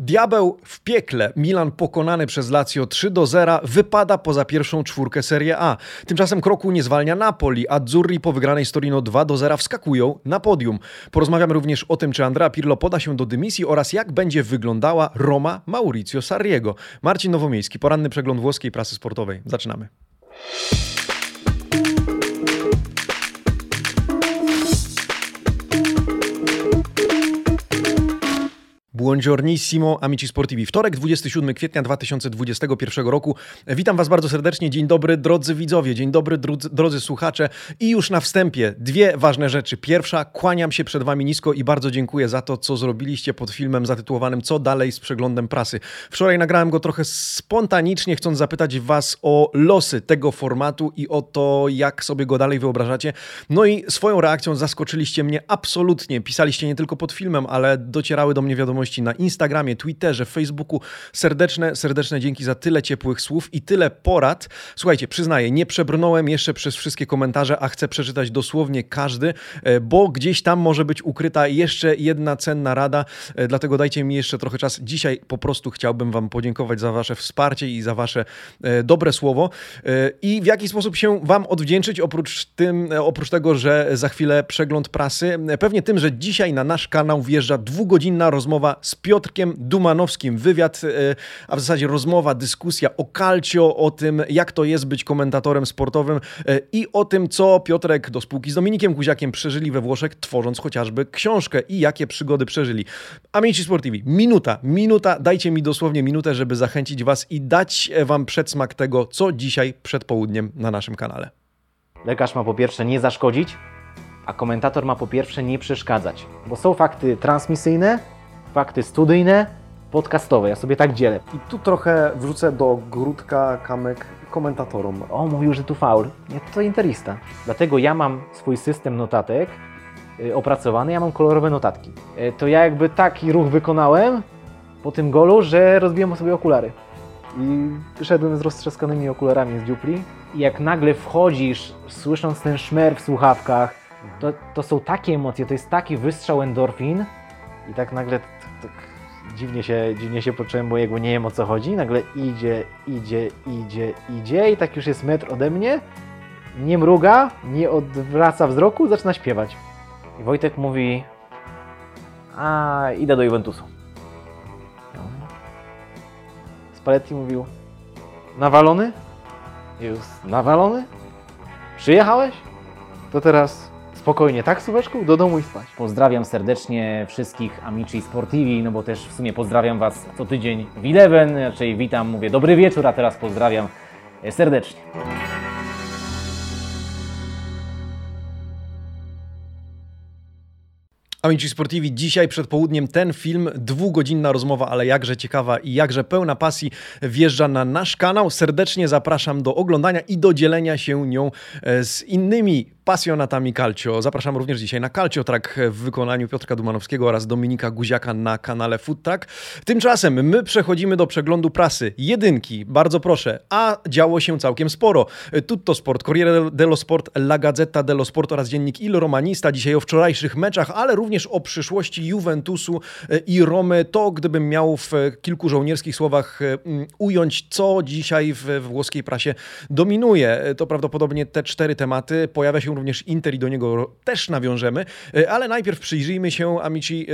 Diabeł w piekle. Milan pokonany przez Lazio 3 do 0 wypada poza pierwszą czwórkę Serie A. Tymczasem kroku nie zwalnia Napoli, a Azzurri po wygranej z Torino 2 do 0 wskakują na podium. Porozmawiamy również o tym, czy Andrea Pirlo poda się do dymisji oraz jak będzie wyglądała Roma Maurizio Sarriego. Marcin Nowomiejski, poranny przegląd włoskiej prasy sportowej. Zaczynamy. Buongiornissimo, amici sportivi. Wtorek, 27 kwietnia 2021 roku. Witam Was bardzo serdecznie. Dzień dobry, drodzy widzowie, dzień dobry, drodzy, drodzy słuchacze. I już na wstępie dwie ważne rzeczy. Pierwsza, kłaniam się przed Wami nisko i bardzo dziękuję za to, co zrobiliście pod filmem zatytułowanym Co dalej z przeglądem prasy. Wczoraj nagrałem go trochę spontanicznie, chcąc zapytać Was o losy tego formatu i o to, jak sobie go dalej wyobrażacie. No i swoją reakcją zaskoczyliście mnie absolutnie. Pisaliście nie tylko pod filmem, ale docierały do mnie wiadomości na Instagramie, Twitterze, Facebooku. Serdeczne, serdeczne dzięki za tyle ciepłych słów i tyle porad. Słuchajcie, przyznaję, nie przebrnąłem jeszcze przez wszystkie komentarze, a chcę przeczytać dosłownie każdy, e, bo gdzieś tam może być ukryta jeszcze jedna cenna rada, e, dlatego dajcie mi jeszcze trochę czas. Dzisiaj po prostu chciałbym Wam podziękować za Wasze wsparcie i za Wasze e, dobre słowo i w jaki sposób się Wam odwdzięczyć, oprócz, tym, oprócz tego, że za chwilę przegląd prasy, pewnie tym, że dzisiaj na nasz kanał wjeżdża dwugodzinna rozmowa z Piotrkiem Dumanowskim. Wywiad, e, a w zasadzie rozmowa, dyskusja o calcio, o tym, jak to jest być komentatorem sportowym e, i o tym, co Piotrek do spółki z Dominikiem Kuziakiem przeżyli we Włoszech, tworząc chociażby książkę i jakie przygody przeżyli. Amici Sportivi, minuta, minuta, dajcie mi dosłownie minutę, żeby zachęcić Was i dać Wam przedsmak tego, co dzisiaj przed południem na naszym kanale. Lekarz ma po pierwsze nie zaszkodzić, a komentator ma po pierwsze nie przeszkadzać, bo są fakty transmisyjne, fakty studyjne, podcastowe. Ja sobie tak dzielę. I tu trochę wrzucę do grudka kamek komentatorom. O, mówił, że tu faul. Nie, to interista. Dlatego ja mam swój system notatek yy, opracowany, ja mam kolorowe notatki. Yy, to ja jakby taki ruch wykonałem po tym golu, że rozbiłem sobie okulary. I wyszedłem z roztrzaskanymi okularami z dziupli. I jak nagle wchodzisz, słysząc ten szmer w słuchawkach, to, to są takie emocje, to jest taki wystrzał endorfin, i tak nagle dziwnie się, dziwnie się poczułem, bo jakby nie wiem o co chodzi. Nagle idzie, idzie, idzie, idzie i tak już jest metr ode mnie. Nie mruga, nie odwraca wzroku, zaczyna śpiewać. I Wojtek mówi, a idę do Juventusu. No. Spalletti mówił, nawalony? Już nawalony? Przyjechałeś? To teraz Spokojnie, tak, Słóweczku? Do domu i spać. Pozdrawiam serdecznie wszystkich Amici Sportivi, no bo też w sumie pozdrawiam Was co tydzień w Eleven, raczej witam, mówię dobry wieczór, a teraz pozdrawiam serdecznie. Amici Sportivi, dzisiaj przed południem ten film, dwugodzinna rozmowa, ale jakże ciekawa i jakże pełna pasji wjeżdża na nasz kanał. Serdecznie zapraszam do oglądania i do dzielenia się nią e, z innymi pasjonatami calcio. Zapraszam również dzisiaj na Calcio Track w wykonaniu Piotra Dumanowskiego oraz Dominika Guziaka na kanale Food Track. Tymczasem my przechodzimy do przeglądu prasy. Jedynki, bardzo proszę, a działo się całkiem sporo. Tutto Sport, Corriere dello Sport, La Gazzetta dello Sport oraz dziennik Il Romanista dzisiaj o wczorajszych meczach, ale również o przyszłości Juventusu i Romy. To gdybym miał w kilku żołnierskich słowach mm, ująć, co dzisiaj w włoskiej prasie dominuje. To prawdopodobnie te cztery tematy. Pojawia się również Inter i do niego też nawiążemy, e, ale najpierw przyjrzyjmy się, amici,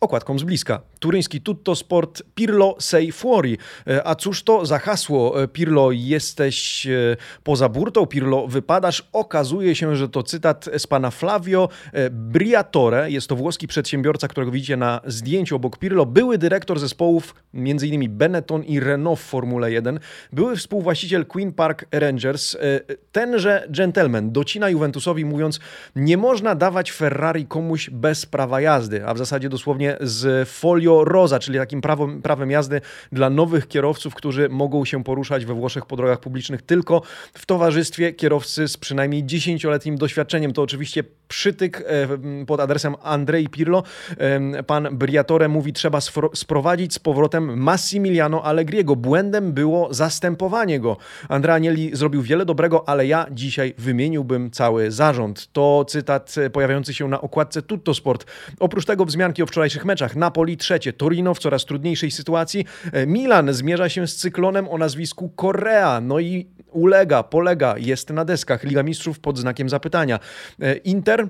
okładkom z bliska. Turyński Tutto Sport Pirlo sei fuori. E, a cóż to za hasło? E, Pirlo jesteś poza burtą, Pirlo wypadasz. Okazuje się, że to cytat z pana Flavio Briatore. Jest to włoski przedsiębiorca, którego widzicie na zdjęciu obok Pirlo. Były dyrektor zespołów m.in. Benetton i Renault w Formule 1. Były współwłaściciel Queen Park Rangers. Tenże gentleman docina Juventus Juventusowi, mówiąc, nie można dawać Ferrari komuś bez prawa jazdy, a w zasadzie dosłownie z folio rosa, czyli takim prawem, prawem jazdy dla nowych kierowców, którzy mogą się poruszać we Włoszech po drogach publicznych tylko w towarzystwie kierowcy z przynajmniej 10-letnim doświadczeniem. To oczywiście przytyk e, pod adresem Andrei Pirlo. Pan Briatore mówi, trzeba sprowadzić z powrotem Massimiliano Allegriego. Błędem było zastępowanie go. Andrea Agnelli zrobił wiele dobrego, ale ja dzisiaj wymieniłbym cały zarząd. To cytat pojawiający się na okładce Tutto Sport. Oprócz tego wzmianki o wczorajszych meczach. Napoli 3, trzecie. Torino w coraz trudniejszej sytuacji. E, Milan zmierza się z cyklonem o nazwisku Korea. No i ulega, polega, jest na deskach. Liga Mistrzów pod znakiem zapytania. E, Inter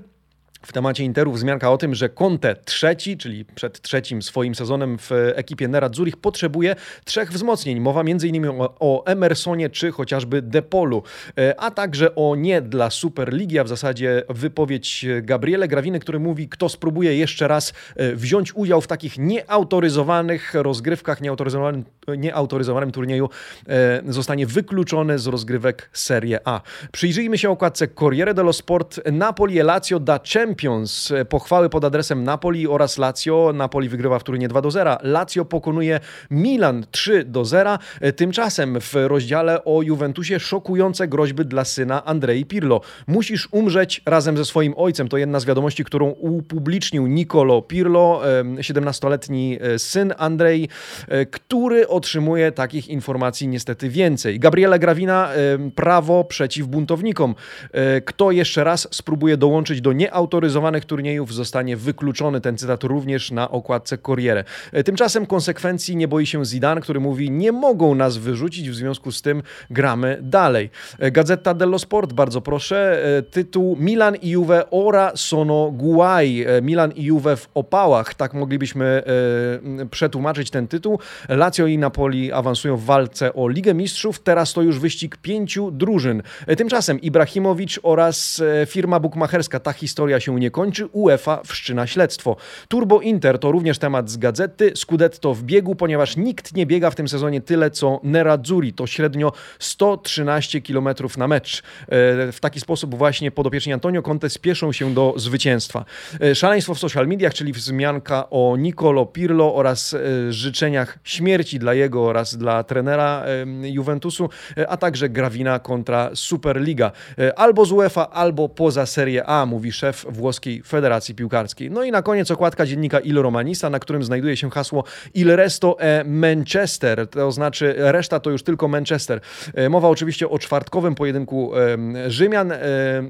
w temacie Interu wzmianka o tym, że Conte trzeci, czyli przed trzecim swoim sezonem w ekipie Nera Zurich potrzebuje trzech wzmocnień. Mowa m.in. O, o Emersonie czy chociażby Depolu, e, a także o nie dla Superligi, a w zasadzie wypowiedź Gabriele Grawiny, który mówi, kto spróbuje jeszcze raz e, wziąć udział w takich nieautoryzowanych rozgrywkach, nieautoryzowanym, nieautoryzowanym turnieju, e, zostanie wykluczony z rozgrywek Serie A. Przyjrzyjmy się okładce Corriere dello Sport Napoli Lazio da Champions. Pochwały pod adresem Napoli oraz Lazio. Napoli wygrywa w turnie 2 do 0. Lazio pokonuje Milan 3 do 0. Tymczasem w rozdziale o Juventusie szokujące groźby dla syna Andrei Pirlo. Musisz umrzeć razem ze swoim ojcem. To jedna z wiadomości, którą upublicznił Nicolo Pirlo, 17-letni e, syn Andrei, e, który otrzymuje takich informacji niestety więcej. Gabriela Gravina, prawo przeciw buntownikom. E, kto jeszcze raz spróbuje dołączyć do nieautoryzowanych autoryzowanych turniejów zostanie wykluczony. Ten cytat również na okładce Corriere. E, tymczasem konsekwencji nie boi się Zidane, który mówi, nie mogą nas wyrzucić, w związku z tym gramy dalej. E, Gazeta dello Sport, bardzo proszę, e, tytuł Milan i Juve ora sono guai. Milan i Juve w opałach, tak moglibyśmy przetłumaczyć ten tytuł. Lazio i Napoli awansują w walce o Ligę Mistrzów, teraz to już wyścig pięciu drużyn. Tymczasem Ibrahimowicz oraz firma bukmacherska, ta historia się nie kończy, UEFA wszczyna śledztwo. Turbo Inter to również temat z gazety, Scudetto w biegu, ponieważ nikt nie biega w tym sezonie tyle co Nerazzurri, to średnio 113 km na mecz. E, w taki sposób właśnie podopieczni Antonio Conte spieszą się do zwycięstwa. E, szaleństwo w social mediach, czyli wzmianka o Nicolo Pirlo oraz e, życzeniach śmierci dla jego oraz dla trenera Juventusu, a także Gravina kontra Superliga. Albo z UEFA, albo poza Serie A, mówi szef włoskiej Federacji Piłkarskiej. No i na koniec okładka dziennika Il Romanista, na którym znajduje się hasło Il resto e Manchester, to znaczy reszta to już tylko Manchester. E, mowa oczywiście o czwartkowym pojedynku Rzymian e,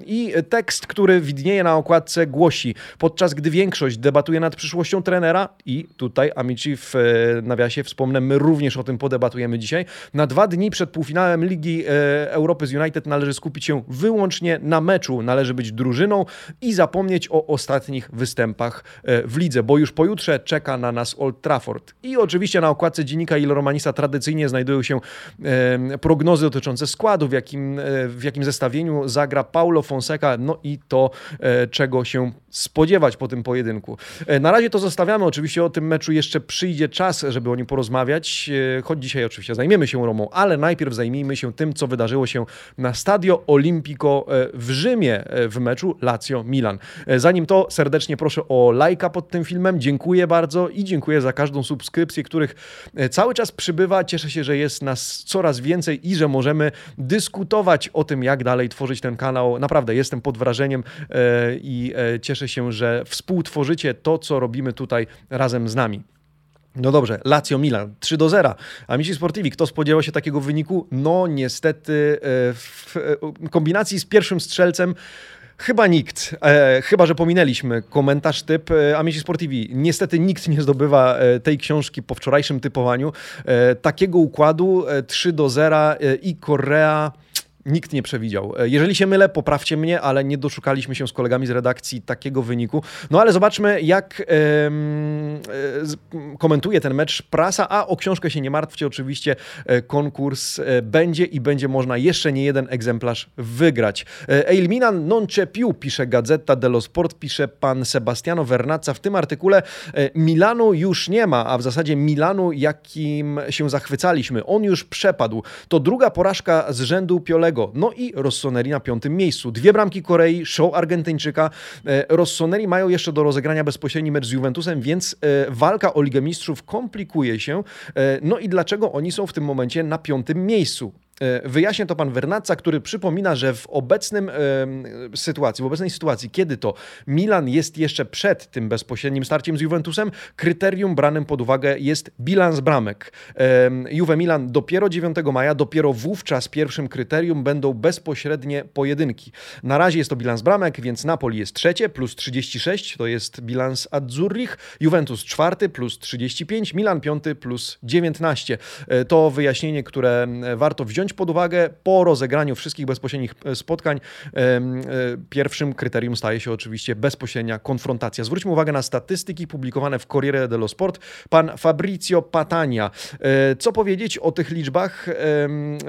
i tekst, który widnieje na okładce głosi, podczas gdy większość debatuje nad przyszłością trenera i tutaj Amici w nawiasie wspomnę, my również o tym podebatujemy dzisiaj. Na dwa dni przed półfinałem Ligi Europy z United należy skupić się wyłącznie na meczu, należy być drużyną i zapomnieć zapomnieć o ostatnich występach e, w lidze, bo już pojutrze czeka na nas Old Trafford. I oczywiście na okładce dziennika Il Romanista tradycyjnie znajdują się prognozy dotyczące składu, w jakim, e, w jakim zestawieniu zagra Paulo Fonseca, no i to, e, czego się spodziewać po tym pojedynku. Na razie to zostawiamy, oczywiście o tym meczu jeszcze przyjdzie czas, żeby o nim porozmawiać, choć dzisiaj oczywiście zajmiemy się Romą, ale najpierw zajmijmy się tym, co wydarzyło się na Stadio Olimpico w Rzymie w meczu Lazio-Milan. E, zanim to, serdecznie proszę o lajka pod tym filmem. Dziękuję bardzo i dziękuję za każdą subskrypcję, których e, cały czas przybywa. Cieszę się, że jest nas coraz więcej i że możemy dyskutować o tym, jak dalej tworzyć ten kanał. Naprawdę jestem pod wrażeniem e, i cieszę się, że współtworzycie to, co robimy tutaj razem z nami. No dobrze, Lazio Milan 3 do 0. Amici Sportivi, kto spodziewał się takiego wyniku? No niestety w kombinacji z pierwszym strzelcem Chyba nikt. E, chyba, że pominęliśmy komentarz typ e, Amici Sportivi. Niestety nikt nie zdobywa e, tej książki po wczorajszym typowaniu. E, takiego układu 3 e, do 0 e, i Korea nikt nie przewidział. E, jeżeli się mylę, poprawcie mnie, ale nie doszukaliśmy się z kolegami z redakcji takiego wyniku. No ale zobaczmy, jak yy, komentuje ten mecz prasa, a o książkę się nie martwcie, oczywiście e, konkurs będzie i będzie można jeszcze nie jeden egzemplarz wygrać. Eil Milan non c'è più, pisze Gazeta dello Sport, pisze pan Sebastiano Vernazza w tym artykule. Milanu już nie ma, a w zasadzie Milanu, jakim się zachwycaliśmy. On już przepadł. To druga porażka z rzędu Piolego no i Rossoneri na piątym miejscu. Dwie bramki Korei, show Argentyńczyka. E, Rossoneri mają jeszcze do rozegrania bezpośredni mecz z Juventusem, więc e, walka o Ligę Mistrzów komplikuje się. E, no i dlaczego oni są w tym momencie na piątym miejscu? E, wyjaśnia to pan Vernazza, który przypomina, że w obecnym e, sytuacji, w obecnej sytuacji, kiedy to Milan jest jeszcze przed tym bezpośrednim starciem z Juventusem, kryterium branym pod uwagę jest bilans bramek. E, Juve Milan dopiero 9 maja, dopiero wówczas pierwszym kryterium będą bezpośrednie pojedynki. Na razie jest to bilans bramek, więc Napoli jest trzecie, plus 36, to jest bilans Azzurrich, Juventus czwarty, plus 35, Milan piąty, plus 19. E, to wyjaśnienie, które warto wziąć wziąć pod uwagę po rozegraniu wszystkich bezpośrednich e, spotkań. E, pierwszym kryterium staje się oczywiście bezpośrednia konfrontacja. Zwróćmy uwagę na statystyki publikowane w Corriere dello Sport. Pan Fabrizio Patania. E, co powiedzieć o tych liczbach?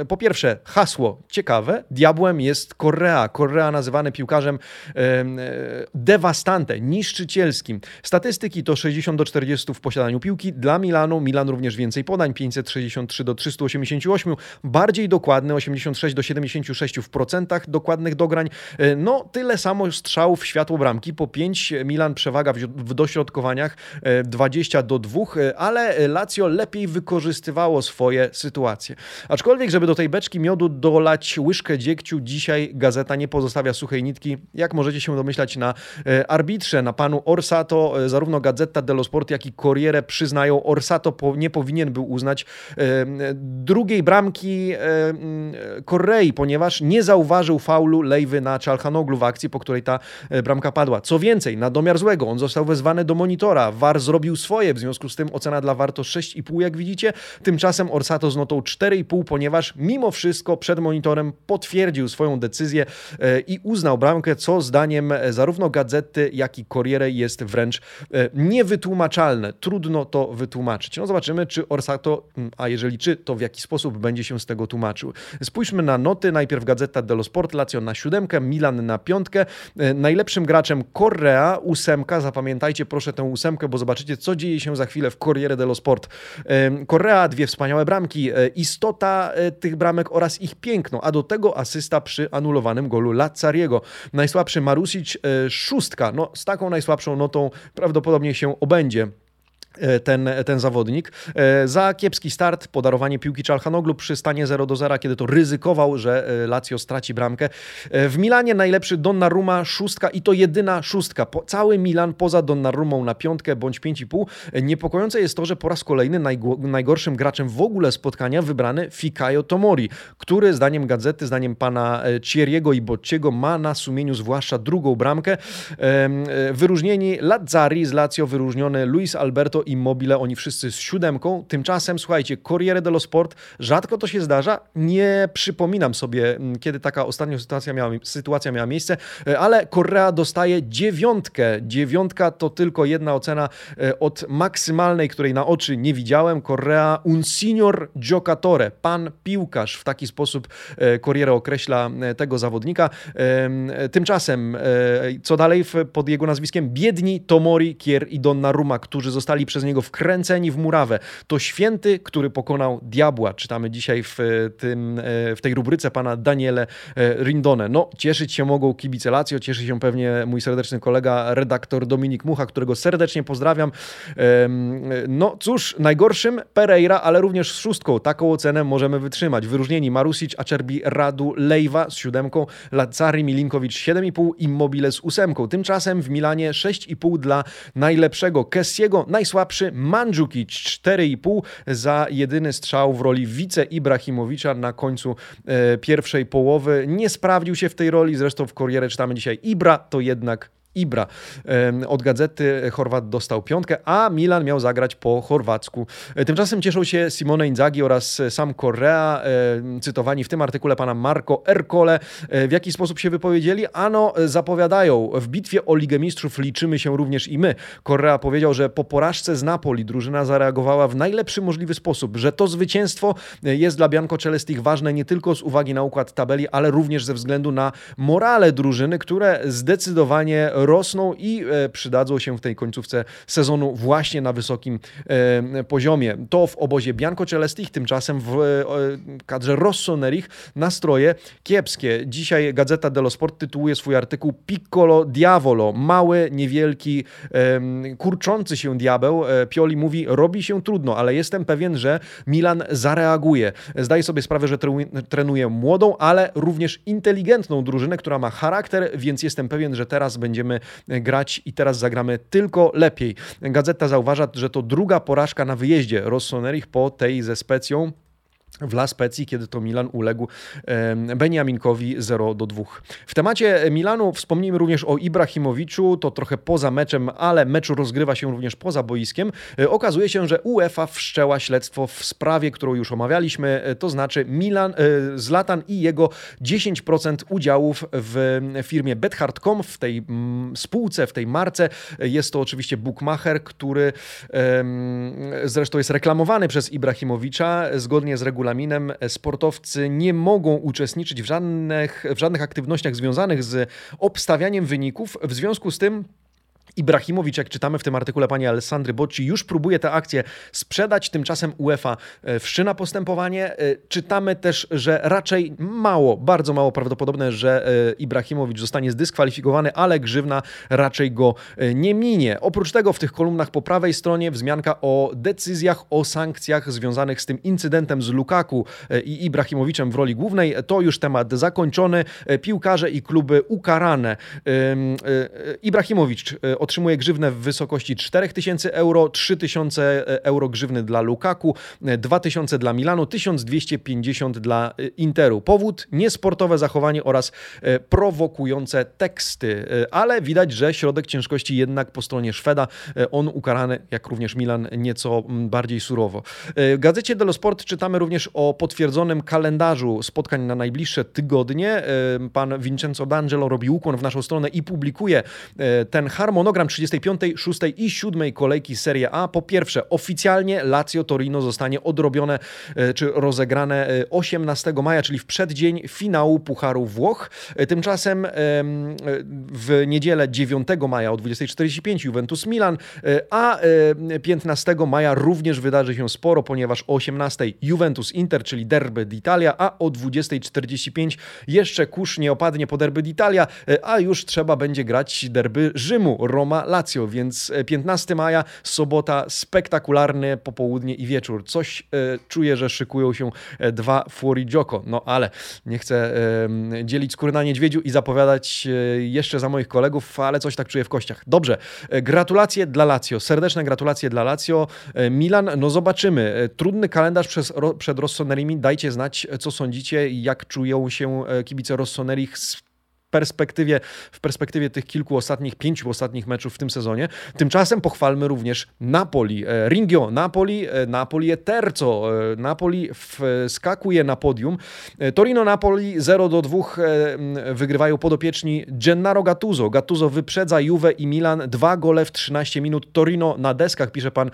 Po pierwsze, hasło ciekawe. Diabłem jest Correa. Correa nazywany piłkarzem dewastante, niszczycielskim. Statystyki to 60 do 40 w posiadaniu piłki. Dla Milanu, Milan również więcej podań, 563 do 388. Bardziej dokładny, 86 do 76 w procentach dokładnych dograń. E, no, tyle samo strzałów w światło bramki, po 5 Milan przewaga w dośrodkowaniach 20 e, do 2, e, ale Lazio lepiej wykorzystywało swoje sytuacje. Aczkolwiek, żeby do tej beczki miodu dolać łyżkę dziegciu, dzisiaj gazeta nie pozostawia suchej nitki, jak możecie się domyślać na arbitrze, na panu Orsato, zarówno Gazeta dello Sport, jak i Corriere przyznają, Orsato nie powinien był uznać drugiej bramki Korei, ponieważ nie zauważył faulu Lejwy na Czalhanoglu w akcji, po której ta e, bramka padła. Co więcej, na domiar złego, on został wezwany do monitora. VAR zrobił swoje, w związku z tym ocena dla VAR to 6,5, jak widzicie. Tymczasem Orsato z notą 4,5, ponieważ mimo wszystko przed monitorem potwierdził swoją decyzję e, i uznał bramkę, co zdaniem e, zarówno Gazety, jak i Corriere jest wręcz niewytłumaczalne. Trudno to wytłumaczyć. No zobaczymy, czy Orsato, mm, a jeżeli czy, to w jaki sposób będzie się z tego tłumaczyć tłumaczył. Spójrzmy na noty. Najpierw Gazeta dello Sport, Lazio na siódemkę, Milan na piątkę. E, najlepszym graczem Correa, ósemka. Zapamiętajcie proszę tę ósemkę, bo zobaczycie, co dzieje się za chwilę w Corriere dello Sport. E, Correa, dwie wspaniałe bramki, e, istota tych bramek oraz ich piękno, a do tego asysta przy anulowanym golu Lazzariego. Najsłabszy Marusic, szóstka. No, z taką najsłabszą notą prawdopodobnie się obędzie. E, ten, ten zawodnik. E, za kiepski start, podarowanie piłki Czalhanoglu przy stanie 0 do 0, kiedy to ryzykował, że e, Lazio straci bramkę. W Milanie najlepszy Donnarumma szóstka i to jedyna szóstka. Po, cały Milan poza Donnarumą na piątkę bądź 5,5. Niepokojące jest to, że po raz kolejny najgorszym graczem w ogóle spotkania wybrany Fikayo Tomori, który zdaniem gazety, zdaniem pana Cieriego i Bocciego ma na sumieniu zwłaszcza drugą bramkę. Wyróżnieni Lazzari z Lazio, wyróżniony Luis Alberto Immobile, oni wszyscy z siódemką. Tymczasem, słuchajcie, Corriere dello Sport, rzadko to się zdarza. Nie przypominam sobie, mm, kiedy taka ostatnia sytuacja miała, sytuacja miała miejsce, e, ale Correa dostaje dziewiątkę. Dziewiątka to tylko jedna ocena e, od maksymalnej, której na oczy nie widziałem. Correa un signor giocatore, pan piłkarz. W taki sposób e, Corriere określa tego zawodnika. Tymczasem, co dalej pod jego nazwiskiem? Biedni Tomori, Kier i Donnarumma, którzy zostali przez przez niego wkręceni w murawę. To święty, który pokonał diabła. Czytamy dzisiaj w, tym, e, w tej rubryce pana Daniele e, Rindone. No, cieszyć się mogą kibice Lazio, cieszy się pewnie mój serdeczny kolega, redaktor Dominik Mucha, którego serdecznie pozdrawiam. No cóż, najgorszym Pereira, ale również z szóstką. Taką ocenę możemy wytrzymać. Wyróżnieni Marusic, Acerbi, Radu, Lejwa z siódemką, Lazzari, Milinkowicz 7,5, Immobile z ósemką. Tymczasem w Milanie 6,5 dla najlepszego. Kessiego najsłabszy najsłabszy Mandzukic 4,5 za jedyny strzał w roli wice Ibrahimowicza na końcu e, pierwszej połowy. Nie sprawdził się w tej roli, zresztą w Corriere czytamy dzisiaj Ibra, to jednak Ibra. Od gazety Chorwat dostał piątkę, a Milan miał zagrać po chorwacku. E, tymczasem cieszą się Simone Inzaghi oraz sam Correa, cytowani w tym artykule pana Marco Ercole. E, w jaki sposób się wypowiedzieli? Ano, zapowiadają, w bitwie o Ligę Mistrzów liczymy się również i my. Correa powiedział, że po porażce z Napoli drużyna zareagowała w najlepszy możliwy sposób, że to zwycięstwo e, jest dla Bianco Celestich ważne nie tylko z uwagi na układ tabeli, ale również ze względu na morale drużyny, które zdecydowanie rosną i przydadzą się w tej końcówce sezonu właśnie na wysokim poziomie. To w obozie Bianco Celestich, tymczasem w kadrze Rossonerich nastroje kiepskie. Dzisiaj Gazeta dello Sport tytułuje swój artykuł Piccolo Diavolo, mały, niewielki, kurczący się diabeł. E, Pioli mówi, robi się trudno, ale jestem pewien, że Milan zareaguje. Zdaje sobie sprawę, że trenuje młodą, ale również inteligentną drużynę, która ma charakter, więc jestem pewien, że teraz będziemy grać i teraz zagramy tylko lepiej. Gazeta zauważa, że to druga porażka na wyjeździe Rossonerich po tej ze Specją w La Spezia, kiedy to Milan uległ Beniaminkowi 0 do 2. W temacie Milanu wspomnijmy również o Ibrahimowiczu, to trochę poza meczem, ale mecz rozgrywa się również poza boiskiem. E, okazuje się, że UEFA wszczęła śledztwo w sprawie, którą już omawialiśmy, e, to znaczy Milan, e, Zlatan i jego 10% udziałów w firmie Bethard.com, w tej spółce, w tej marce. Jest to oczywiście bookmacher, który zresztą jest reklamowany przez Ibrahimowicza zgodnie z regulaminem regulaminem sportowcy nie mogą uczestniczyć w żadnych, w żadnych aktywnościach związanych z obstawianiem wyników. W związku z tym Ibrahimowicz, jak czytamy w tym artykule pani Alessandry Bocci, już próbuje tę akcję sprzedać, tymczasem UEFA e, wszczyna postępowanie. E, czytamy też, że raczej mało, bardzo mało prawdopodobne, że e, Ibrahimowicz zostanie zdyskwalifikowany, ale grzywna raczej go nie minie. Oprócz tego w tych kolumnach po prawej stronie wzmianka o decyzjach, o sankcjach związanych z tym incydentem z Lukaku i Ibrahimowiczem w roli głównej. To już temat zakończony. Piłkarze i kluby ukarane. Ibrahimowicz otrzymuje grzywnę w wysokości 4000 euro, 3000 euro grzywny dla Lukaku, 2000 dla Milanu, 1250 dla e, Interu. Powód niesportowe zachowanie oraz e, prowokujące teksty, e, ale widać, że środek ciężkości jednak po stronie Szweda, on ukarany, jak również Milan, nieco bardziej surowo. W gazecie dello Sport czytamy również o potwierdzonym kalendarzu spotkań na najbliższe tygodnie. Pan Vincenzo D'Angelo robi ukłon w naszą stronę i publikuje ten harmonogram harmonogram 35, 6 i 7 kolejki Serie A. Po pierwsze, oficjalnie Lazio Torino zostanie odrobione e, czy rozegrane 18 e, maja, czyli w przeddzień finału Pucharu Włoch. E, tymczasem w niedzielę 9 maja o 20.45 Juventus Milan, a 15 maja również wydarzy się sporo, ponieważ o 18 Juventus Inter, czyli derby d'Italia, a o 20.45 jeszcze kurz nie opadnie po derby d'Italia, a już trzeba będzie grać derby Rzymu. Roma Lazio, więc 15 e, maja, sobota, spektakularny popołudnie i wieczór. Coś e, czuję, że szykują się e, dwa Fuori Gioco, no ale nie chcę e, dzielić skóry na niedźwiedziu i zapowiadać e, jeszcze za moich kolegów, ale coś tak czuję w kościach. Dobrze, e, gratulacje dla Lazio, serdeczne gratulacje dla Lazio. Milan, no zobaczymy. Trudny kalendarz przez, ro, przed Rossonerimi. Dajcie znać, co sądzicie, jak czują się kibice Rossonerich z perspektywie, w perspektywie tych kilku ostatnich, pięciu ostatnich meczów w tym sezonie. Tymczasem pochwalmy również Napoli. E, Ringio Napoli, e, Napoli e terzo. Napoli wskakuje na podium. Torino Napoli 0 do 2 wygrywają podopieczni Gennaro Gattuso. Gattuso wyprzedza Juve i Milan. Dwa gole w 13 minut. Torino na deskach, pisze pan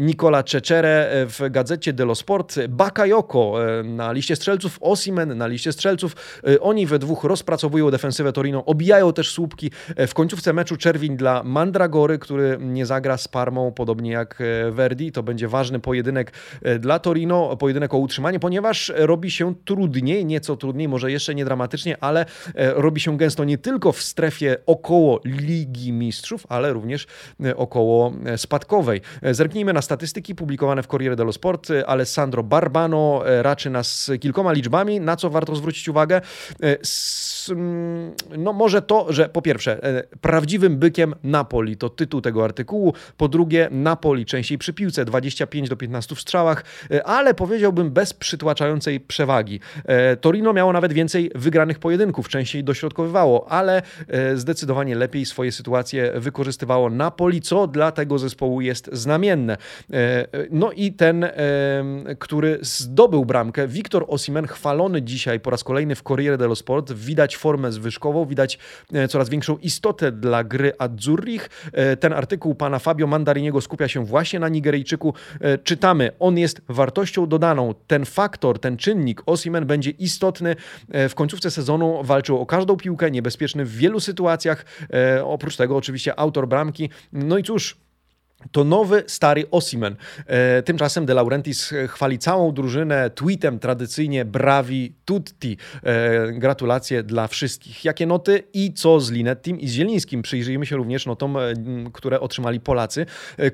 Nicola Cecere w gazecie dello Sport. Bakayoko na liście strzelców, Osimen na liście strzelców. Oni we dwóch rozpracowują defensywę defensywę Torino. Obijają też słupki. E, w końcówce meczu czerwień dla Mandragory, który nie zagra z Parmą, podobnie jak e, Verdi. To będzie ważny pojedynek e, dla Torino, pojedynek o utrzymanie, ponieważ robi się trudniej, nieco trudniej, może jeszcze nie dramatycznie, ale robi się gęsto nie tylko w strefie około Ligi Mistrzów, ale również około spadkowej. Zerknijmy na statystyki publikowane w Corriere dello Sport. Alessandro Barbano raczy nas kilkoma liczbami, na co warto zwrócić uwagę. No może to, że po pierwsze, e, prawdziwym bykiem Napoli to tytuł tego artykułu, po drugie Napoli częściej przy piłce, 25 do 15 w strzałach, e, ale powiedziałbym bez przytłaczającej przewagi. E, Torino miało nawet więcej wygranych pojedynków, częściej dośrodkowywało, ale zdecydowanie lepiej swoje sytuacje wykorzystywało Napoli, co dla tego zespołu jest znamienne. No i ten, który zdobył bramkę, Wiktor Osimen, chwalony dzisiaj po raz kolejny w Corriere dello Sport, widać formę zwyższoną zwyżkową. Widać coraz większą istotę dla gry Azzurrich. Ten artykuł pana Fabio Mandariniego skupia się właśnie na Nigeryjczyku. Czytamy, on jest wartością dodaną. Ten faktor, ten czynnik Osimen będzie istotny. W końcówce sezonu walczył o każdą piłkę, niebezpieczny w wielu sytuacjach. Oprócz tego oczywiście autor bramki. No i cóż, to nowy, stary Osimen. E, tymczasem De Laurentiis chwali całą drużynę tweetem tradycyjnie bravi tutti. E, gratulacje dla wszystkich. Jakie noty i co z Linettim i z Zielińskim? Przyjrzyjmy się również notom, e, które otrzymali Polacy.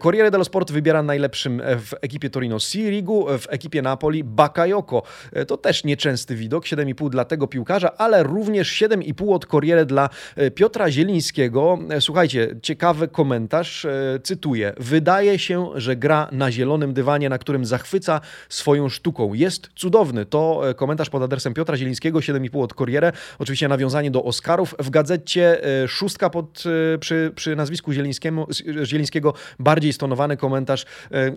Corriere dello Sport wybiera najlepszym w ekipie Torino Sirigu, w ekipie Napoli Bakayoko. To też nieczęsty widok, 7,5 dla tego piłkarza, ale również 7,5 od Corriere dla Piotra Zielińskiego. Słuchajcie, ciekawy komentarz, cytuję. Wydaje się, że gra na zielonym dywanie, na którym zachwyca swoją sztuką. Jest cudowny. To e, komentarz pod adresem Piotra Zielińskiego, 7,5 od Corriere. Oczywiście nawiązanie do Oscarów. W gazecie e, szóstka pod, e, przy, przy nazwisku Zielińskiego bardziej stonowany komentarz.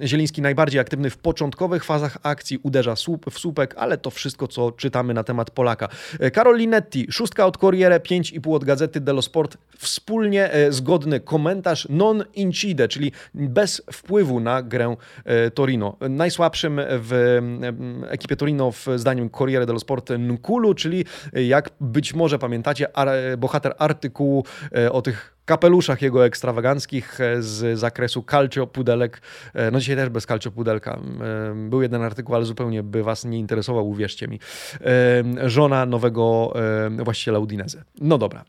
Zieliński najbardziej aktywny w początkowych fazach akcji, uderza słup, w słupek, ale to wszystko, co czytamy na temat Polaka. Karol Linetti, szóstka od Corriere, 5,5 od gazety dello Sport. Wspólnie zgodny komentarz non incide, czyli bez wpływu na grę e, Torino. Najsłabszym w ekipie Torino w zdaniem Corriere dello Sport Nkulu, czyli jak być może pamiętacie, bohater artykułu e, o tych kapeluszach jego ekstrawaganckich e, z zakresu calcio pudelek. E, no dzisiaj też bez calcio pudelka. E, był jeden artykuł, ale zupełnie by was nie interesował, uwierzcie mi. Żona nowego właściciela Udinese. No dobra.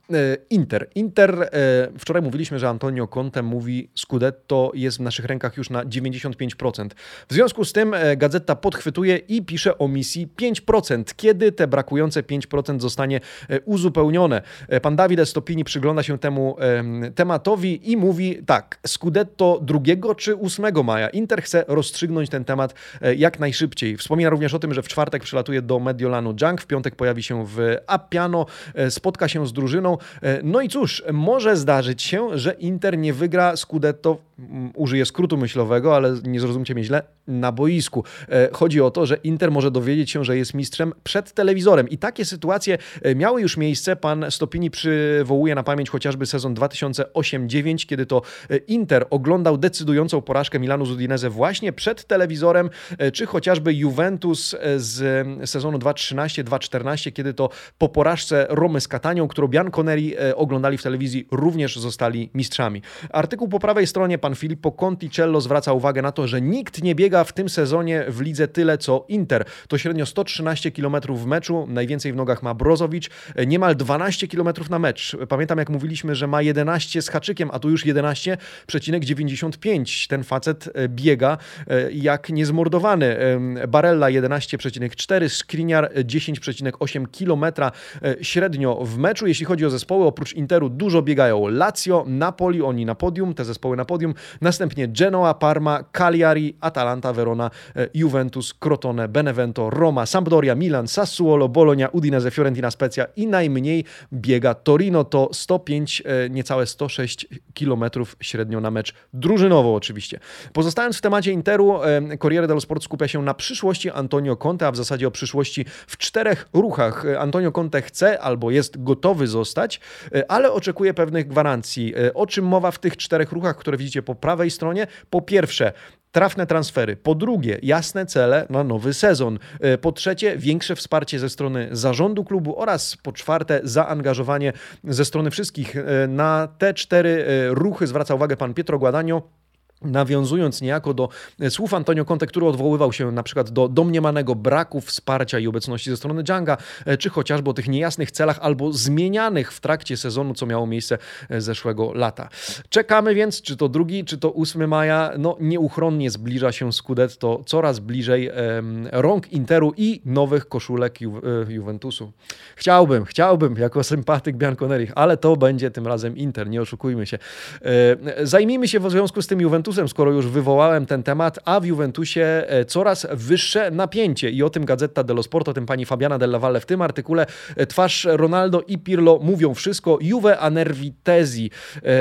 Inter. Inter, wczoraj mówiliśmy, że Antonio Conte mówi Scudetto jest w naszych rękach już na 95%. W związku z tym gazeta podchwytuje i pisze o misji 5%. Kiedy te brakujące 5% zostanie uzupełnione? Pan Dawid Stopini przygląda się temu tematowi i mówi tak, Scudetto 2 czy 8 maja. Inter chce rozstrzygnąć ten temat e, jak najszybciej. Wspomina również o tym, że w czwartek przylatuje do Mediolanu Junk, w piątek pojawi się w Appiano, e, spotka się z drużyną. E, no i cóż, może zdarzyć się, że Inter nie wygra Scudetto, użyję skrótu myślowego, ale nie zrozumcie mnie źle, na boisku. Chodzi o to, że Inter może dowiedzieć się, że jest mistrzem przed telewizorem. I takie sytuacje miały już miejsce. Pan Stopini przywołuje na pamięć chociażby sezon 2000 2008-9, kiedy to e, Inter oglądał decydującą porażkę Milanu z Udinese właśnie przed telewizorem, e, czy chociażby Juventus e, z sezonu 2013-2014, kiedy to po porażce Romy z Katanią, którą Bianconeri oglądali w telewizji, również zostali mistrzami. Artykuł po prawej stronie pan Filippo Conticello zwraca uwagę na to, że nikt nie biega w tym sezonie w lidze tyle co Inter. To średnio 113 km w meczu, najwięcej w nogach ma Brozowicz, niemal 12 km na mecz. Pamiętam jak mówiliśmy, że ma 11 z haczykiem, a tu już 11,95. Ten facet e, biega e, jak niezmordowany. Barella 11,4, Skriniar 10,8 km średnio w meczu. Jeśli chodzi o zespoły, oprócz Interu dużo biegają Lazio, Napoli, oni na podium, te zespoły na podium, następnie Genoa, Parma, Cagliari, Atalanta, Verona, e, Juventus, Crotone, Benevento, Roma, Sampdoria, Milan, Sassuolo, Bologna, Udinese, Fiorentina, Spezia i najmniej biega Torino, to 105 niecałe 106 km średnio na mecz drużynowo oczywiście. Pozostając w temacie Interu, Corriere dello Sport skupia się na przyszłości Antonio Conte, a w zasadzie o przyszłości w czterech ruchach. Antonio Conte chce albo jest gotowy zostać, e, ale oczekuje pewnych gwarancji. E, o czym mowa w tych czterech ruchach, które widzicie po prawej stronie? Po pierwsze, trafne transfery. Po drugie, jasne cele na nowy sezon. E, po trzecie, większe wsparcie ze strony zarządu klubu oraz po czwarte, zaangażowanie ze strony wszystkich. E, na te cztery e, ruchy zwraca uwagę pan Pietro Guadagno. Nawiązując niejako do słów Antonio Conte, który odwoływał się na przykład do domniemanego braku wsparcia i obecności ze strony Dżanga, e, czy chociażby o tych niejasnych celach albo zmienianych w trakcie sezonu, co miało miejsce e, zeszłego lata. Czekamy więc, czy to drugi, czy to 8 maja, no nieuchronnie zbliża się Scudetto coraz bliżej rąk Interu i nowych koszulek Ju e, Juventusu. Chciałbym, chciałbym jako sympatyk Bianconerich, ale to będzie tym razem Inter, nie oszukujmy się. E, zajmijmy się w związku z tym Juventusem Juventusem, skoro już wywołałem ten temat, a w Juventusie coraz wyższe napięcie i o tym Gazeta dello Sport, o tym pani Fabiana Della Valle w tym artykule twarz Ronaldo i Pirlo mówią wszystko. Juve a nervi tesi.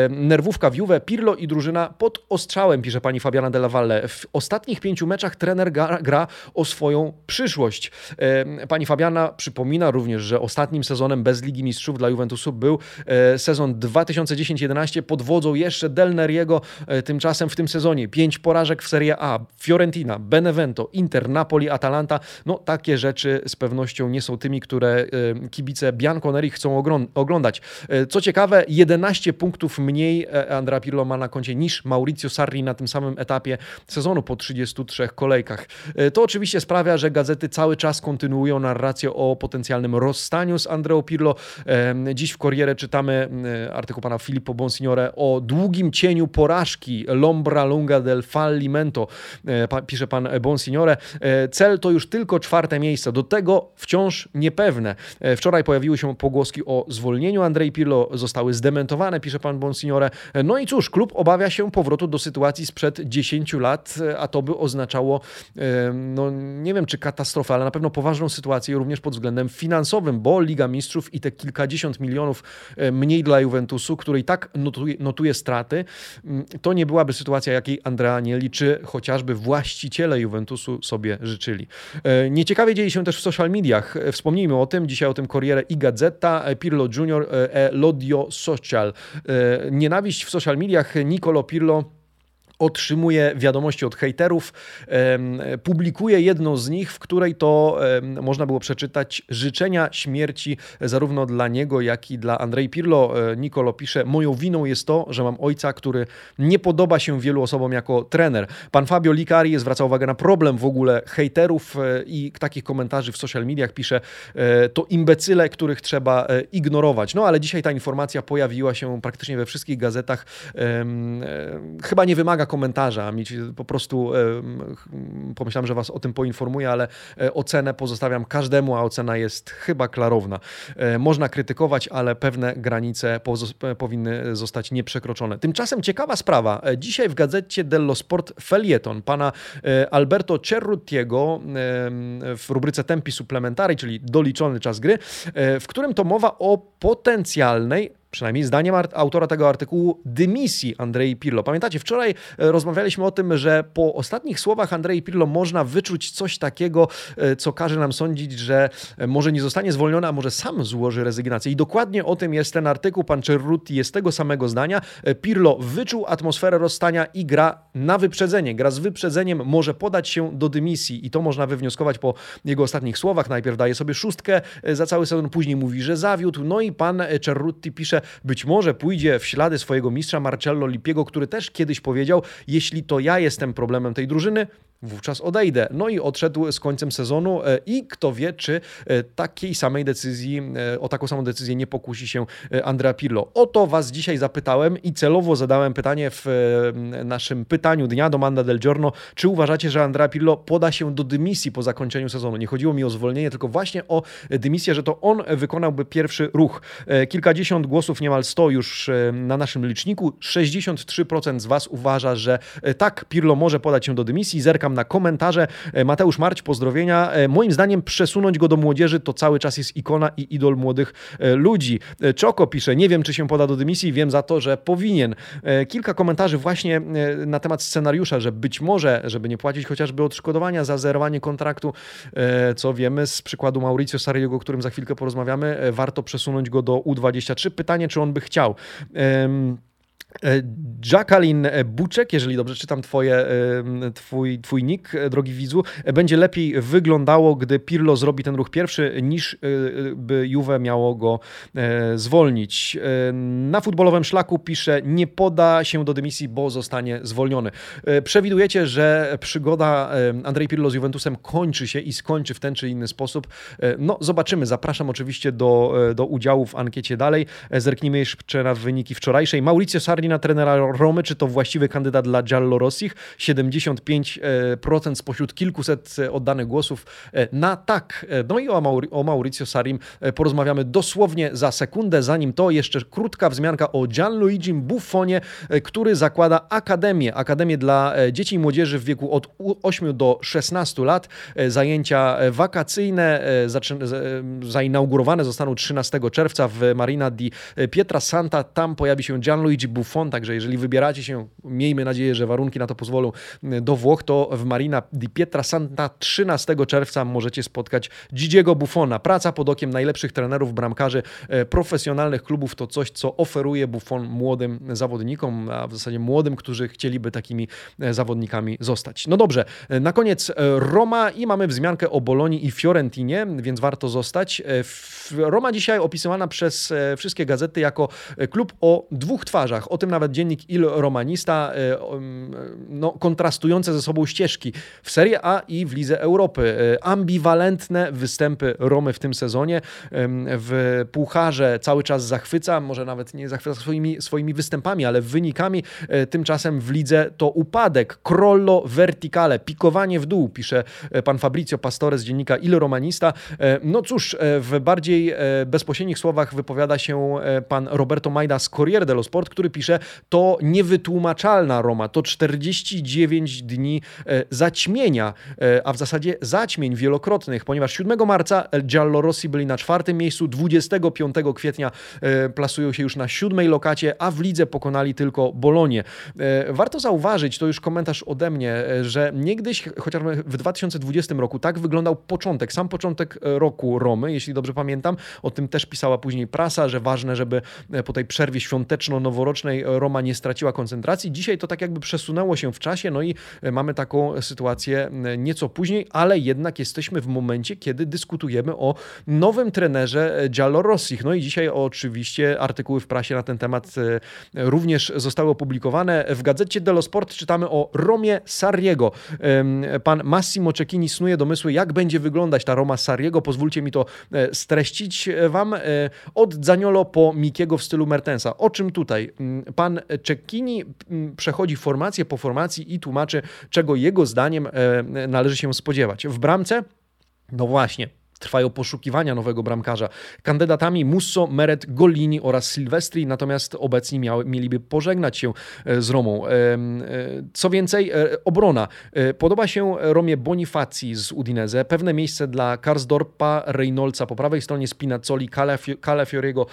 Nerwówka w Juve, Pirlo i drużyna pod ostrzałem, pisze pani Fabiana Della Valle. W ostatnich pięciu meczach trener gra, o swoją przyszłość. Pani Fabiana przypomina również, że ostatnim sezonem bez Ligi Mistrzów dla Juventusu był e, sezon 2010-11 pod wodzą jeszcze Del Neriego. E, tymczasem w tym sezonie pięć porażek w Serie A. Fiorentina, Benevento, Inter, Napoli, Atalanta. No takie rzeczy z pewnością nie są tymi, które e, kibice Bianconeri chcą oglądać. Co ciekawe, 11 punktów mniej Andrea Pirlo ma na koncie niż Maurizio Sarri na tym samym etapie sezonu po 33 kolejkach. To oczywiście sprawia, że gazety cały czas kontynuują narrację o potencjalnym rozstaniu z Andreo Pirlo. Dziś w Corriere czytamy artykuł pana Filippo Bonsignore o długim cieniu porażki Lombra lunga del fallimento, e, pisze pan Bonsignore. E, cel to już tylko czwarte miejsce, do tego wciąż niepewne. E, wczoraj pojawiły się pogłoski o zwolnieniu Andrei Pirlo, zostały zdementowane, pisze pan Bonsignore. No i cóż, klub obawia się powrotu do sytuacji sprzed 10 lat, a to by oznaczało, no nie wiem czy katastrofę, ale na pewno poważną sytuację również pod względem finansowym, bo Liga Mistrzów i te kilkadziesiąt milionów mniej dla Juventusu, który i tak notuje, notuje straty, mm, to nie byłaby sytuacja, jakiej Andrea Agnelli czy chociażby właściciele Juventusu sobie życzyli. E, nieciekawie dzieje się też w social mediach. E, wspomnijmy o tym, dzisiaj o tym Corriere i Gazeta, Pirlo Junior e Lodio Social. Nienawiść w social mediach Nicolo Pirlo otrzymuje wiadomości od hejterów, publikuje jedną z nich, w której to można było przeczytać życzenia śmierci zarówno dla niego, jak i dla Andrzej Pirlo. E, Nicolo pisze, moją winą jest to, że mam ojca, który nie podoba się wielu osobom jako trener. Pan Fabio Licari zwraca uwagę na problem w ogóle hejterów e, i takich komentarzy w social mediach pisze, e, to imbecyle, których trzeba ignorować. No ale dzisiaj ta informacja pojawiła się praktycznie we wszystkich gazetach. Chyba nie wymaga komentarza. Mi po prostu pomyślałem, że Was o tym poinformuję, ale e, ocenę pozostawiam każdemu, a ocena jest chyba klarowna. E, można krytykować, ale pewne granice powinny zostać nieprzekroczone. Tymczasem ciekawa sprawa. E, dzisiaj w gazecie dello Sport felieton pana Alberto Cerrutiego w rubryce Tempi Supplementari, czyli doliczony czas gry, w którym to mowa o potencjalnej przynajmniej zdaniem autora tego artykułu, dymisji Andrei Pirlo. Pamiętacie, wczoraj e, rozmawialiśmy o tym, że po ostatnich słowach Andrei Pirlo można wyczuć coś takiego, e, co każe nam sądzić, że e, może nie zostanie zwolniony, a może sam złoży rezygnację. I dokładnie o tym jest ten artykuł. Pan Cerruti jest tego samego zdania. Pirlo wyczuł atmosferę rozstania i gra na wyprzedzenie. Gra z wyprzedzeniem, może podać się do dymisji i to można wywnioskować po jego ostatnich słowach. Najpierw daje sobie szóstkę za cały sezon, później mówi, że zawiódł. No i pan Cerruti pisze, być może pójdzie w ślady swojego mistrza Marcello Lipiego, który też kiedyś powiedział: Jeśli to ja jestem problemem tej drużyny, wówczas odejdę. No i odszedł z końcem sezonu e, i kto wie, czy e, takiej samej decyzji, e, o taką samą decyzję nie pokusi się Andrea Pirlo. O to Was dzisiaj zapytałem i celowo zadałem pytanie w naszym pytaniu dnia do Manda del Giorno, czy uważacie, że Andrea Pirlo poda się do dymisji po zakończeniu sezonu? Nie chodziło mi o zwolnienie, tylko właśnie o dymisję, że to on wykonałby pierwszy ruch. Kilkadziesiąt głosów, niemal 100 już na naszym liczniku. 63% z Was uważa, że tak, Pirlo może podać się do dymisji. Zerkam na komentarze. E, Mateusz Marć, pozdrowienia. E, moim zdaniem przesunąć go do młodzieży to cały czas jest ikona i idol młodych e, ludzi. Czoko pisze, nie wiem czy się poda do dymisji, wiem za to, że powinien. Kilka komentarzy właśnie na temat scenariusza, że być może, żeby nie płacić chociażby odszkodowania za zerwanie kontraktu, co wiemy z przykładu Mauricio Sarriego, o którym za chwilkę porozmawiamy, warto przesunąć go do U23. Pytanie, czy on by chciał. E, Jacqueline Buczek, jeżeli dobrze czytam twoje, e, twój, twój nick, e, drogi widzu, będzie lepiej wyglądało, gdy Pirlo zrobi ten ruch pierwszy, niż by Juve miało go zwolnić. Na futbolowym szlaku pisze, nie poda się do dymisji, bo zostanie zwolniony. Przewidujecie, że przygoda Andrzej Pirlo z Juventusem kończy się i skończy w ten czy inny sposób. No, zobaczymy. Zapraszam oczywiście do, do udziału w ankiecie dalej. Zerknijmy jeszcze na wyniki wczorajszej. Mauricio Sarri Na trenera Romy, czy to właściwy kandydat dla Giallorossich? 75% spośród kilkuset oddanych głosów na tak. No i o, Maur o Mauricio Sarim porozmawiamy dosłownie za sekundę. Zanim to, jeszcze krótka wzmianka o Gianluigi Buffonie, który zakłada Akademię. Akademię dla dzieci i młodzieży w wieku od 8 do 16 lat. Zajęcia wakacyjne zainaugurowane zostaną 13 czerwca w Marina di Pietra Santa. Tam pojawi się Gianluigi Buffon, także jeżeli wybieracie się, miejmy nadzieję, że warunki na to pozwolą, do Włoch, to w Marina di Pietra Santa 13 czerwca możecie spotkać Gigiego Buffona. Praca pod okiem najlepszych trenerów, bramkarzy, e, profesjonalnych klubów to coś, co oferuje Buffon młodym zawodnikom, a w zasadzie młodym, którzy chcieliby takimi e, zawodnikami zostać. No dobrze, e, na koniec Roma i mamy wzmiankę o Bolonii i Fiorentinie, więc warto zostać. Roma dzisiaj opisywana przez wszystkie gazety jako klub o dwóch twarzach. Tym nawet dziennik Il Romanista, no, kontrastujące ze sobą ścieżki w Serie A i w Lidze Europy. Ambiwalentne występy Romy w tym sezonie. W Pucharze cały czas zachwyca, może nawet nie zachwyca swoimi, swoimi występami, ale wynikami. E, tymczasem w lidze to upadek. Crollo verticale, pikowanie w dół, pisze e, pan Fabrizio Pastore z dziennika Il Romanista. E, no cóż, w bardziej bezpośrednich słowach wypowiada się pan Roberto Majda z Corriere dello Sport, który pisze, to niewytłumaczalna Roma, to 49 dni zaćmienia, a w zasadzie zaćmień wielokrotnych, ponieważ 7 marca Giallorossi byli na czwartym miejscu, 25 kwietnia plasują się już na siódmej lokacie, a w lidze pokonali tylko Bolonię. Warto zauważyć, to już komentarz ode mnie, że niegdyś, chociażby w 2020 roku, tak wyglądał początek, sam początek roku Romy, jeśli dobrze pamiętam. O tym też pisała później prasa, że ważne, żeby po tej przerwie świąteczno-noworocznej Roma nie straciła koncentracji. Dzisiaj to tak jakby przesunęło się w czasie, no i mamy taką sytuację nieco później, ale jednak jesteśmy w momencie, kiedy dyskutujemy o nowym trenerze Giallorossich. No i dzisiaj oczywiście artykuły w prasie na ten temat również zostały opublikowane. W gazecie dello Sport czytamy o Romie Sarriego. Pan Massimo Cecchini snuje domysły, jak będzie wyglądać ta Roma Sarriego. Pozwólcie mi to e, streścić e, wam. E, od Zaniolo po Mikiego w stylu Mertensa. O czym tutaj? Pan Cecchini mm, przechodzi formację po formacji i tłumaczy, czego jego zdaniem należy się spodziewać. W bramce no właśnie, Trwają poszukiwania nowego bramkarza. Kandydatami Musso, Meret, Golini oraz Silvestri, natomiast obecni miały, mieliby pożegnać się e, z Romą. E, e, co więcej, obrona. Podoba się Romie Bonifaci z Udinese, pewne miejsce dla Karsdorpa, Reynoldsa po prawej stronie, Spinazzoli, Calafioriego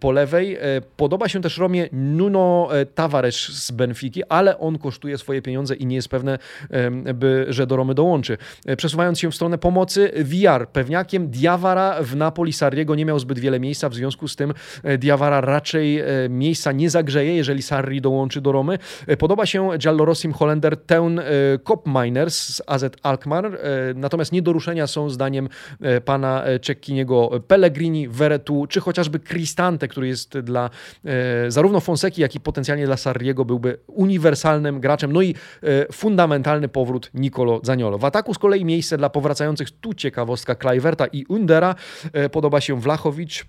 po lewej. Podoba się też Romie Nuno Tavares z Benfiki, ale on kosztuje swoje pieniądze i nie jest pewne, by, że do Romy dołączy. Przesuwając się w stronę pomocy, VR pewnie Bosniakiem. Diawara w Napoli Sarriego nie miał zbyt wiele miejsca, w związku z tym e, Diawara raczej e, miejsca nie zagrzeje, jeżeli Sarri dołączy do Romy. E, podoba się Giallorossim Holender Teun Kopminers z AZ Alkmaar, natomiast nie do ruszenia są zdaniem pana Cecchiniego Pellegrini, Veretu, czy chociażby Cristante, który jest dla zarówno Fonseki, jak i potencjalnie dla Sarriego byłby uniwersalnym graczem. No i fundamentalny powrót Nicolo Zaniolo. W ataku z kolei miejsce dla powracających, tu ciekawostka, Kluivert I Undera. E, podoba się Wlachowicz.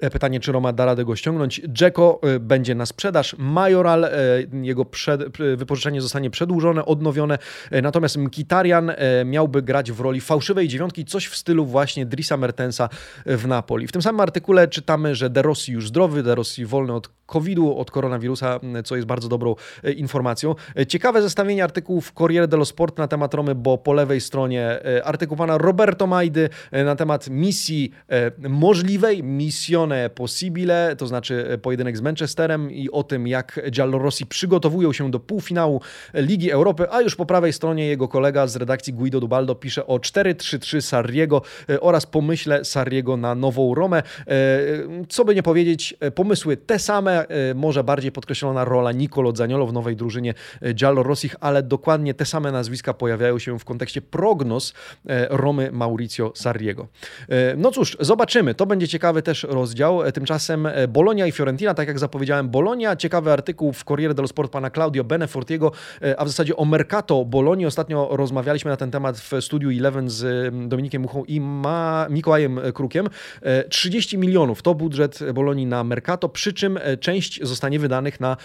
E, pytanie, czy Roma da radę go ściągnąć. Dzeko e, będzie na sprzedaż. Majoral, jego przed, wypożyczenie zostanie przedłużone, odnowione. Natomiast Mkitarian miałby grać w roli fałszywej dziewiątki, coś w stylu właśnie Drisa Mertensa w Napoli. W tym samym artykule czytamy, że De Rossi już zdrowy, De Rossi wolny od COVID-u, od koronawirusa, co jest bardzo dobrą e, informacją. E, ciekawe zestawienie artykułów Corriere dello Sport na temat Romy, bo po lewej stronie e, artykuł pana Roberto Majdy na temat misji możliwej, missione possibile, to znaczy pojedynek z Manchesterem i o tym, jak Giallorossi przygotowują się do półfinału Ligi Europy, a już po prawej stronie jego kolega z redakcji Guido Dubaldo pisze o 4-3-3 Sarriego oraz pomyśle Sarriego na nową Romę. Co by nie powiedzieć, pomysły te same, E, może bardziej podkreślona rola Nicolo Zaniolo w nowej drużynie e, Giallo Rossich, ale dokładnie te same nazwiska pojawiają się w kontekście prognoz e, Romy Mauricio Sarriego. No cóż, zobaczymy. To będzie ciekawy też rozdział rozdział. Tymczasem Bolonia i Fiorentina, tak jak zapowiedziałem, Bolonia, ciekawy artykuł w Corriere dello Sport pana Claudio Benefortiego, a w zasadzie o Mercato Bolonii. Ostatnio rozmawialiśmy na ten temat w studiu Eleven z Dominikiem Muchą i Ma Mikołajem Krukiem. 30 milionów to budżet Bolonii na Mercato, przy czym część zostanie wydanych na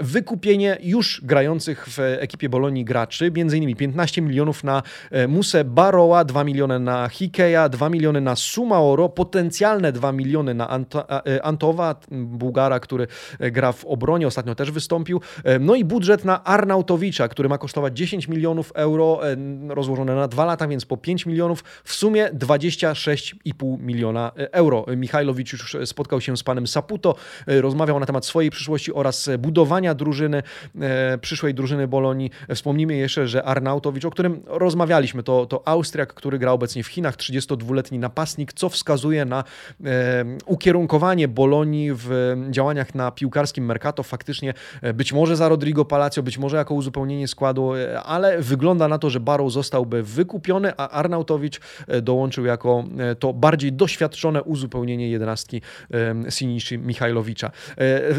wykupienie już grających w ekipie Bolonii graczy, między innymi 15 milionów na Muse Baroa, 2 miliony na Hikeja, 2 miliony na Sumaoro, potencjalne 2 miliony na e, Antowa, Bułgara, który e, gra w obronie, ostatnio też wystąpił. E, no i budżet na Arnautowicza, który ma kosztować 10 milionów euro, rozłożone na dwa lata, więc po 5 milionów, w sumie 26,5 miliona euro. Michajlowicz już spotkał się z panem Saputo, rozmawiał na temat swojej przyszłości oraz budowania drużyny, przyszłej drużyny Bolonii. Wspomnijmy jeszcze, że Arnautowicz, o którym rozmawialiśmy, to, to Austriak, który gra obecnie w Chinach, 32-letni napastnik, co wskazuje na ukierunkowanie Bolonii w działaniach na piłkarskim Mercato. Faktycznie e, być może za Rodrigo Palacio, być może jako uzupełnienie składu, e, ale wygląda na to, że Barrow zostałby wykupiony, a Arnautowicz e, dołączył jako to bardziej doświadczone uzupełnienie jedenastki Siniszy Michajlowicza.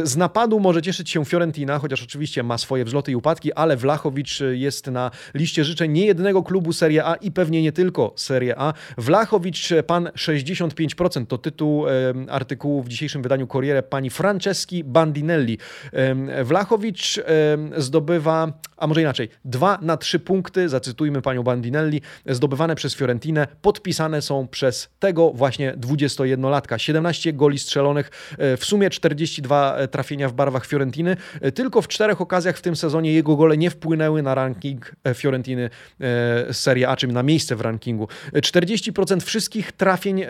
Z napadu może cieszyć się Fiorentina, chociaż oczywiście ma swoje wzloty i upadki, ale Wlachowicz jest na liście życzeń niejednego klubu Serie A i pewnie nie tylko Serie A. Wlachowicz, pan 65%, to tytuł artykułu w dzisiejszym wydaniu Corriere pani Franceschi Bandinelli. Wlachowicz zdobywa, a może inaczej, 2 na 3 punkty, zacytujmy panią Bandinelli, zdobywane przez Fiorentinę, podpisane są przez tego właśnie 21-latka. 17 goli strzelonych, e, w sumie 42 e, trafienia w barwach Fiorentiny. E, tylko w czterech okazjach w tym sezonie jego gole nie wpłynęły na ranking Fiorentiny Serie A, czym na miejsce w rankingu. 40% wszystkich trafień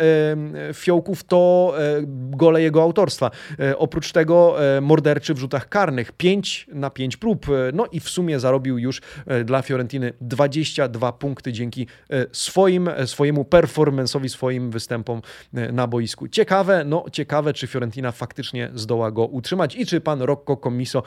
fiołków to e, gole jego autorstwa. E, oprócz tego morderczy w rzutach karnych 5 na 5 prób. No i w sumie zarobił już dla Fiorentiny 22 punkty dzięki swoim, swojemu performance'owi, swoim występom na boisku. Ciekawe, no ciekawe, czy Fiorentina faktycznie zdoła go utrzymać i czy pan Rocco Commiso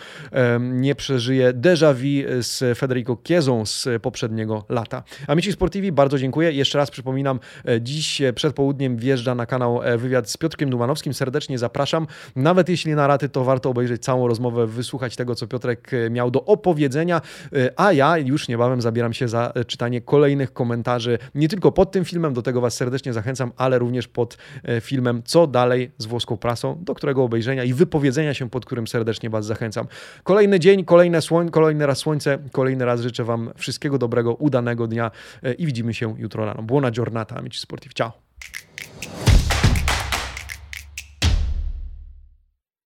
nie przeżyje déjà vu z Federico Chiesą z poprzedniego lata. Amici Sportivi, bardzo dziękuję. Jeszcze raz przypominam, e, dziś e, przed południem wjeżdża na kanał e, wywiad z Piotrkiem Dumanowskim. Serdecznie zapraszam. Nawet jeśli na raty, to warto obejrzeć całą rozmowę, wysłuchać tego, co Piotrek miał do opowiedzenia. A ja już niebawem zabieram się za czytanie kolejnych komentarzy, nie tylko pod tym filmem, do tego Was serdecznie zachęcam, ale również pod filmem Co dalej z włoską prasą, do którego obejrzenia i wypowiedzenia się, pod którym serdecznie Was zachęcam. Kolejny dzień, kolejne słoń, kolejny raz słońce, kolejny raz życzę Wam wszystkiego dobrego, udanego dnia i widzimy się jutro rano. Buona giornata, amici sportivi. Ciao.